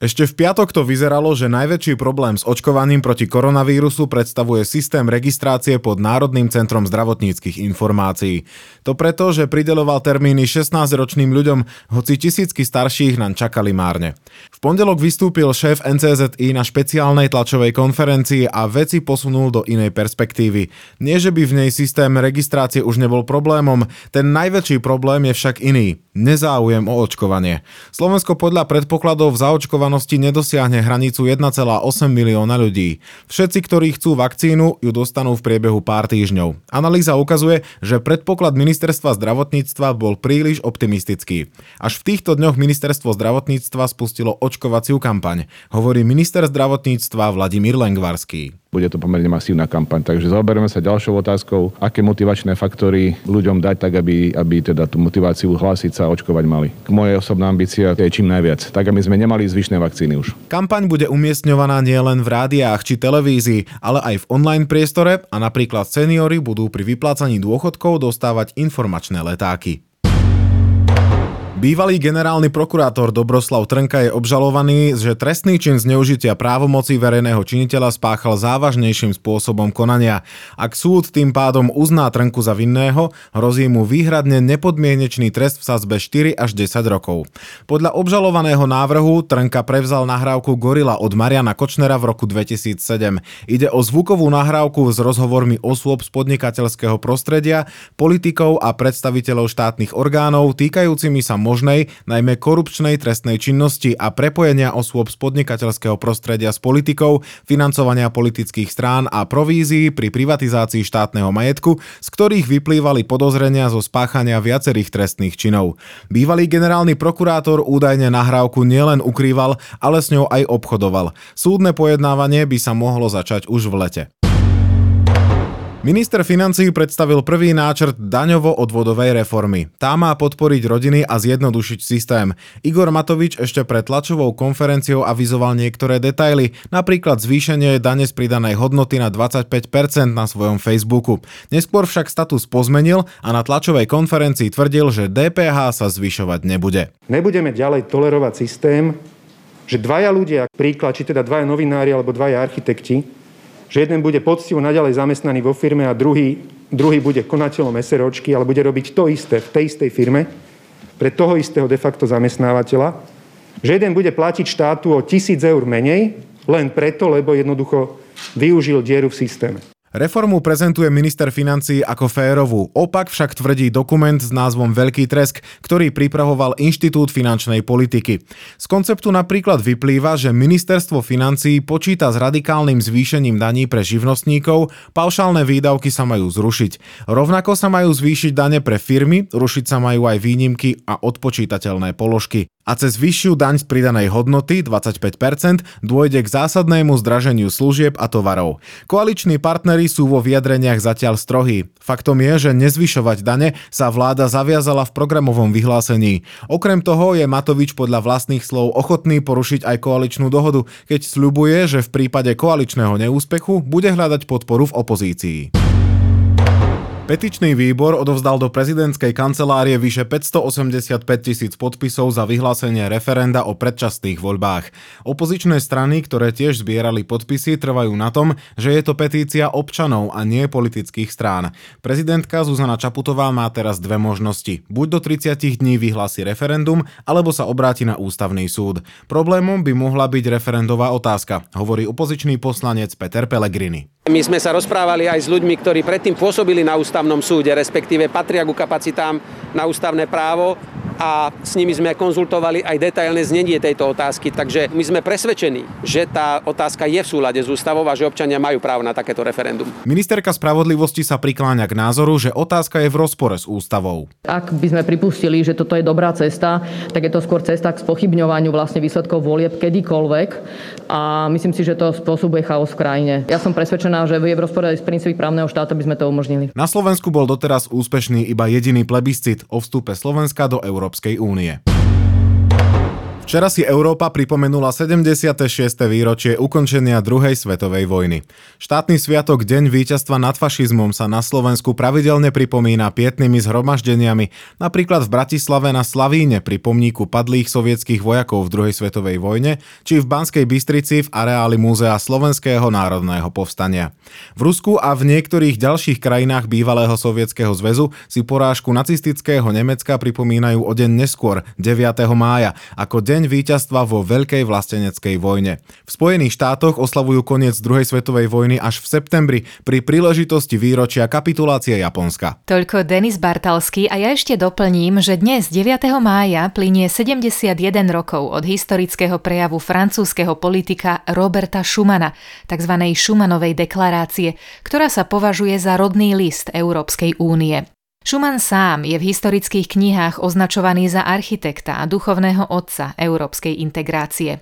Ešte v piatok to vyzeralo, že najväčší problém s očkovaním proti koronavírusu predstavuje systém registrácie pod Národným centrom zdravotníckých informácií. To preto, že prideloval termíny 16-ročným ľuďom, hoci tisícky starších nám čakali márne. V pondelok vystúpil šéf NCZI na špeciálnej tlačovej konferencii a veci posunul do inej perspektívy. Nie, že by v nej systém registrácie už nebol problémom, ten najväčší problém je však iný. Nezáujem o očkovanie. Slovensko podľa predpokladov v zaočkovanosti nedosiahne hranicu 1,8 milióna ľudí. Všetci, ktorí chcú vakcínu, ju dostanú v priebehu pár týždňov. Analýza ukazuje, že predpoklad ministerstva zdravotníctva bol príliš optimistický. Až v týchto dňoch ministerstvo zdravotníctva spustilo očkovaciu kampaň, hovorí minister zdravotníctva Vladimír Lengvarský. Bude to pomerne masívna kampaň. Takže zaobereme sa ďalšou otázkou, aké motivačné faktory ľuďom dať tak, aby, aby teda tú motiváciu hlásiť sa a očkovať mali. Moje osobná ambícia je čím najviac, tak aby sme nemali zvyšné vakcíny už. Kampaň bude umiestňovaná nielen v rádiách či televízii, ale aj v online priestore a napríklad seniory budú pri vyplácaní dôchodkov dostávať informačné letáky. Bývalý generálny prokurátor Dobroslav Trnka je obžalovaný, že trestný čin zneužitia právomoci verejného činiteľa spáchal závažnejším spôsobom konania. Ak súd tým pádom uzná Trnku za vinného, hrozí mu výhradne nepodmienečný trest v sazbe 4 až 10 rokov. Podľa obžalovaného návrhu Trnka prevzal nahrávku Gorila od Mariana Kočnera v roku 2007. Ide o zvukovú nahrávku s rozhovormi osôb z podnikateľského prostredia, politikov a predstaviteľov štátnych orgánov týkajúcimi sa možnej, najmä korupčnej trestnej činnosti a prepojenia osôb z podnikateľského prostredia s politikou, financovania politických strán a provízií pri privatizácii štátneho majetku, z ktorých vyplývali podozrenia zo spáchania viacerých trestných činov. Bývalý generálny prokurátor údajne nahrávku nielen ukrýval, ale s ňou aj obchodoval. Súdne pojednávanie by sa mohlo začať už v lete. Minister financí predstavil prvý náčrt daňovo-odvodovej reformy. Tá má podporiť rodiny a zjednodušiť systém. Igor Matovič ešte pred tlačovou konferenciou avizoval niektoré detaily, napríklad zvýšenie dane z pridanej hodnoty na 25% na svojom Facebooku. Neskôr však status pozmenil a na tlačovej konferencii tvrdil, že DPH sa zvyšovať nebude. Nebudeme ďalej tolerovať systém, že dvaja ľudia, príklad, či teda dvaja novinári alebo dvaja architekti, že jeden bude poctivo naďalej zamestnaný vo firme a druhý, druhý bude konateľom SROčky, ale bude robiť to isté v tej istej firme pre toho istého de facto zamestnávateľa, že jeden bude platiť štátu o tisíc eur menej, len preto, lebo jednoducho využil dieru v systéme. Reformu prezentuje minister financí ako férovú. Opak však tvrdí dokument s názvom Veľký tresk, ktorý pripravoval Inštitút finančnej politiky. Z konceptu napríklad vyplýva, že ministerstvo financí počíta s radikálnym zvýšením daní pre živnostníkov, paušálne výdavky sa majú zrušiť. Rovnako sa majú zvýšiť dane pre firmy, rušiť sa majú aj výnimky a odpočítateľné položky a cez vyššiu daň z pridanej hodnoty 25% dôjde k zásadnému zdraženiu služieb a tovarov. Koaliční partnery sú vo vyjadreniach zatiaľ strohí. Faktom je, že nezvyšovať dane sa vláda zaviazala v programovom vyhlásení. Okrem toho je Matovič podľa vlastných slov ochotný porušiť aj koaličnú dohodu, keď sľubuje, že v prípade koaličného neúspechu bude hľadať podporu v opozícii. Petičný výbor odovzdal do prezidentskej kancelárie vyše 585 tisíc podpisov za vyhlásenie referenda o predčasných voľbách. Opozičné strany, ktoré tiež zbierali podpisy, trvajú na tom, že je to petícia občanov a nie politických strán. Prezidentka Zuzana Čaputová má teraz dve možnosti. Buď do 30 dní vyhlási referendum, alebo sa obráti na ústavný súd. Problémom by mohla byť referendová otázka, hovorí opozičný poslanec Peter Pellegrini. My sme sa rozprávali aj s ľuďmi, ktorí predtým pôsobili na ústavnom súde, respektíve patria ku kapacitám na ústavné právo a s nimi sme konzultovali aj detailné znenie tejto otázky. Takže my sme presvedčení, že tá otázka je v súlade s ústavou a že občania majú právo na takéto referendum. Ministerka spravodlivosti sa prikláňa k názoru, že otázka je v rozpore s ústavou. Ak by sme pripustili, že toto je dobrá cesta, tak je to skôr cesta k spochybňovaniu vlastne výsledkov volieb kedykoľvek a myslím si, že to spôsobuje chaos v krajine. Ja som presvedčená, že je v rozpore s princípy právneho štátu, by sme to umožnili. Na Slovensku bol doteraz úspešný iba jediný plebiscit o vstupe Slovenska do Európy Európskej únie Včera si Európa pripomenula 76. výročie ukončenia druhej svetovej vojny. Štátny sviatok Deň víťazstva nad fašizmom sa na Slovensku pravidelne pripomína pietnými zhromaždeniami, napríklad v Bratislave na Slavíne pri pomníku padlých sovietských vojakov v druhej svetovej vojne, či v Banskej Bystrici v areáli Múzea Slovenského národného povstania. V Rusku a v niektorých ďalších krajinách bývalého sovietskeho zväzu si porážku nacistického Nemecka pripomínajú o deň neskôr, 9. mája, ako deň deň víťazstva vo Veľkej vlasteneckej vojne. V Spojených štátoch oslavujú koniec druhej svetovej vojny až v septembri pri príležitosti výročia kapitulácie Japonska. Toľko Denis Bartalský a ja ešte doplním, že dnes 9. mája plinie 71 rokov od historického prejavu francúzskeho politika Roberta Schumana, tzv. Schumanovej deklarácie, ktorá sa považuje za rodný list Európskej únie. Schumann sám je v historických knihách označovaný za architekta a duchovného otca európskej integrácie.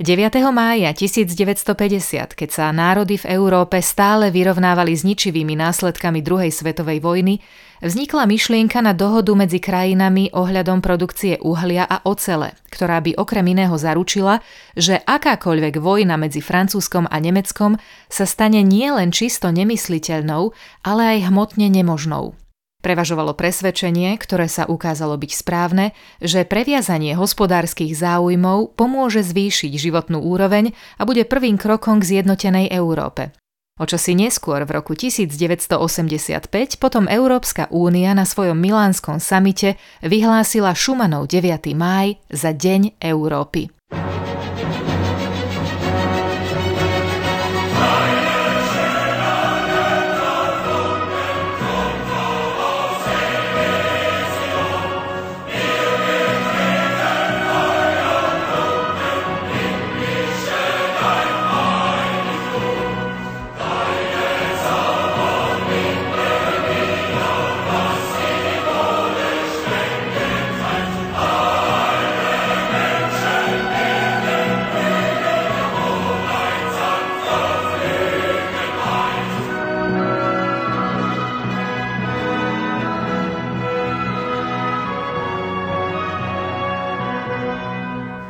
9. mája 1950, keď sa národy v Európe stále vyrovnávali s ničivými následkami druhej svetovej vojny, vznikla myšlienka na dohodu medzi krajinami ohľadom produkcie uhlia a ocele, ktorá by okrem iného zaručila, že akákoľvek vojna medzi Francúzskom a Nemeckom sa stane nielen čisto nemysliteľnou, ale aj hmotne nemožnou. Prevažovalo presvedčenie, ktoré sa ukázalo byť správne, že previazanie hospodárskych záujmov pomôže zvýšiť životnú úroveň a bude prvým krokom k zjednotenej Európe. O čosi neskôr v roku 1985 potom Európska únia na svojom milánskom samite vyhlásila Šumanov 9. máj za Deň Európy.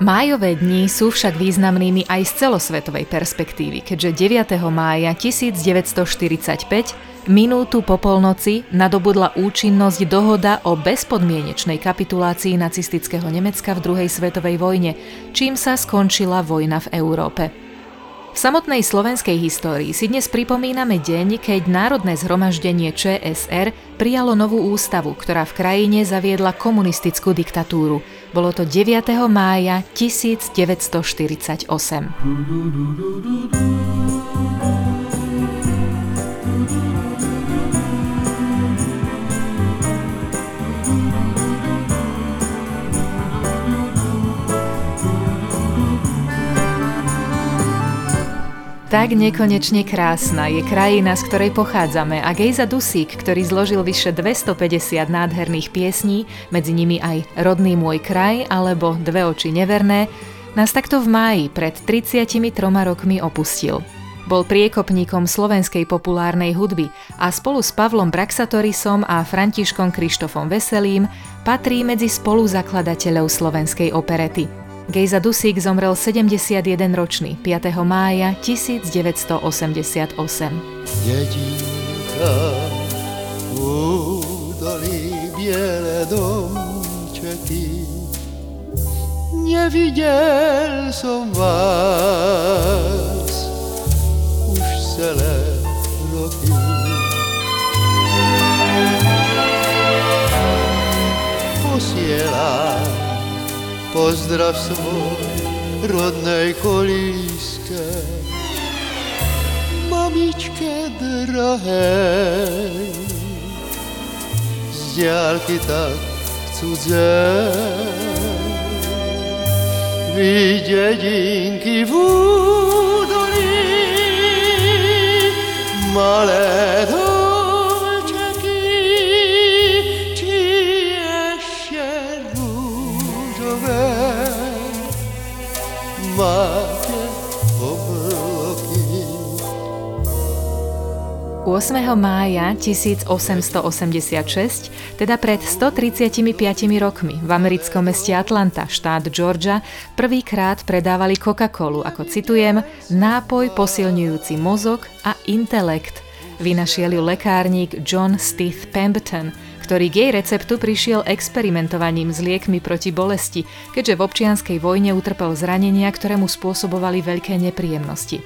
Májové dni sú však významnými aj z celosvetovej perspektívy, keďže 9. mája 1945 minútu po polnoci nadobudla účinnosť dohoda o bezpodmienečnej kapitulácii nacistického Nemecka v druhej svetovej vojne, čím sa skončila vojna v Európe. V samotnej slovenskej histórii si dnes pripomíname deň, keď Národné zhromaždenie ČSR prijalo novú ústavu, ktorá v krajine zaviedla komunistickú diktatúru. Bolo to 9. mája 1948. Tak nekonečne krásna je krajina, z ktorej pochádzame a Gejza Dusík, ktorý zložil vyše 250 nádherných piesní, medzi nimi aj Rodný môj kraj alebo Dve oči neverné, nás takto v máji pred 33 rokmi opustil. Bol priekopníkom slovenskej populárnej hudby a spolu s Pavlom Braxatorisom a Františkom Krištofom Veselým patrí medzi spoluzakladateľov slovenskej operety. Gejza Dusík zomrel 71-ročný 5. mája 1988. Jedinka údolí biele domčeky Nevidel som vás už celé roky Posielam pozdrav svoj rodnej kolíske. Mamičke drahej, z diálky tak cudze. Vy dedinky v údolí, malé mája 1886, teda pred 135 rokmi, v americkom meste Atlanta, štát Georgia, prvýkrát predávali Coca-Colu, ako citujem, nápoj posilňujúci mozog a intelekt. Vynašiel ju lekárnik John Stith Pemberton, ktorý k jej receptu prišiel experimentovaním s liekmi proti bolesti, keďže v občianskej vojne utrpel zranenia, ktoré mu spôsobovali veľké nepríjemnosti.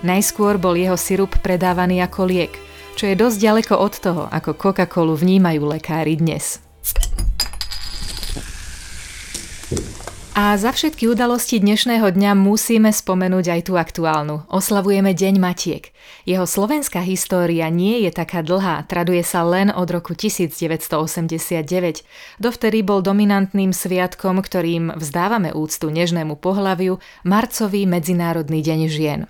Najskôr bol jeho sirup predávaný ako liek, čo je dosť ďaleko od toho, ako Coca-Colu vnímajú lekári dnes. A za všetky udalosti dnešného dňa musíme spomenúť aj tú aktuálnu. Oslavujeme Deň Matiek. Jeho slovenská história nie je taká dlhá, traduje sa len od roku 1989. Dovtedy bol dominantným sviatkom, ktorým vzdávame úctu nežnému pohľaviu, marcový Medzinárodný deň žien.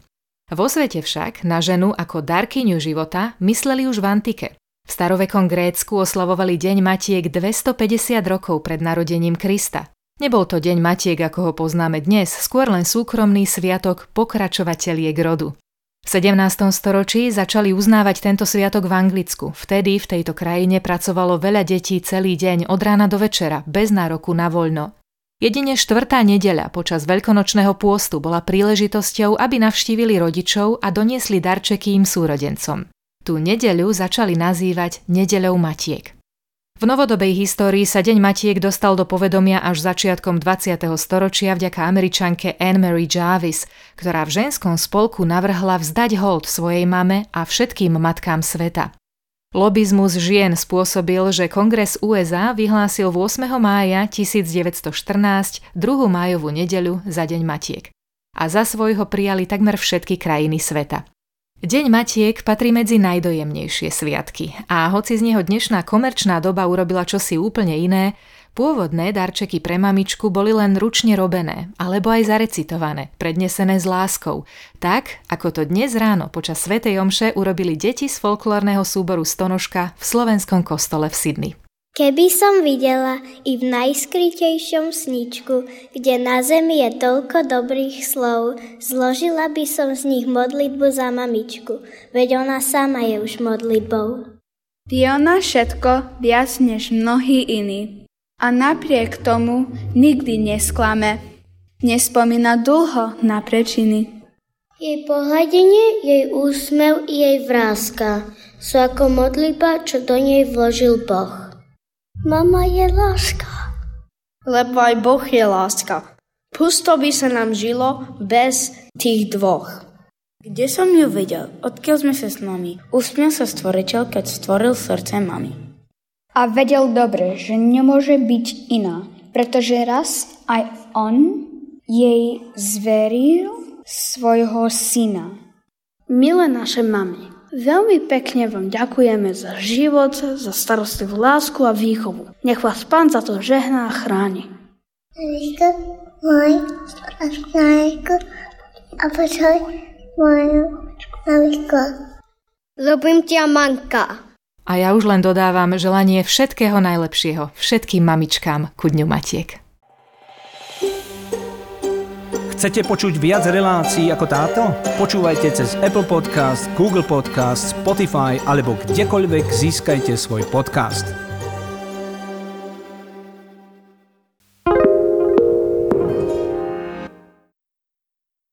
Vo svete však na ženu ako darkyňu života mysleli už v antike. V starovekom Grécku oslavovali Deň Matiek 250 rokov pred narodením Krista. Nebol to Deň Matiek, ako ho poznáme dnes, skôr len súkromný sviatok pokračovateľiek rodu. V 17. storočí začali uznávať tento sviatok v Anglicku. Vtedy v tejto krajine pracovalo veľa detí celý deň od rána do večera, bez nároku na voľno. Jedine štvrtá nedeľa počas veľkonočného pôstu bola príležitosťou, aby navštívili rodičov a doniesli darčeky im súrodencom. Tú nedeľu začali nazývať Nedeľou Matiek. V novodobej histórii sa Deň Matiek dostal do povedomia až začiatkom 20. storočia vďaka američanke Anne Mary Jarvis, ktorá v ženskom spolku navrhla vzdať hold svojej mame a všetkým matkám sveta. Lobizmus žien spôsobil, že Kongres USA vyhlásil 8. mája 1914 druhú májovú nedeľu za Deň Matiek. A za svojho prijali takmer všetky krajiny sveta. Deň Matiek patrí medzi najdojemnejšie sviatky a hoci z neho dnešná komerčná doba urobila čosi úplne iné, Pôvodné darčeky pre mamičku boli len ručne robené, alebo aj zarecitované, prednesené s láskou, tak ako to dnes ráno počas Svetej Omše urobili deti z folklórneho súboru Stonožka v slovenskom kostole v Sydney. Keby som videla i v najskrytejšom sničku, kde na zemi je toľko dobrých slov, zložila by som z nich modlitbu za mamičku, veď ona sama je už modlitbou. Vie ona všetko viac než mnohí iní a napriek tomu nikdy nesklame. Nespomína dlho na prečiny. Jej pohľadenie, jej úsmev i jej vrázka sú ako modliba, čo do nej vložil Boh. Mama je láska. Lebo aj Boh je láska. Pusto by sa nám žilo bez tých dvoch. Kde som ju videl? Odkiaľ sme sa s nami? Usmiel sa stvoriteľ, keď stvoril srdce mami. A vedel dobre, že nemôže byť iná, pretože raz aj on jej zveril svojho syna. Milé naše mamy, veľmi pekne vám ďakujeme za život, za starostlivú lásku a výchovu. Nech vás pán za to žehná a chráni. môj, a počuj moju Robím ťa manka. A ja už len dodávam želanie všetkého najlepšieho všetkým mamičkám ku Dňu Matiek. Chcete počuť viac relácií ako táto? Počúvajte cez Apple Podcast, Google Podcast, Spotify alebo kdekoľvek získajte svoj podcast.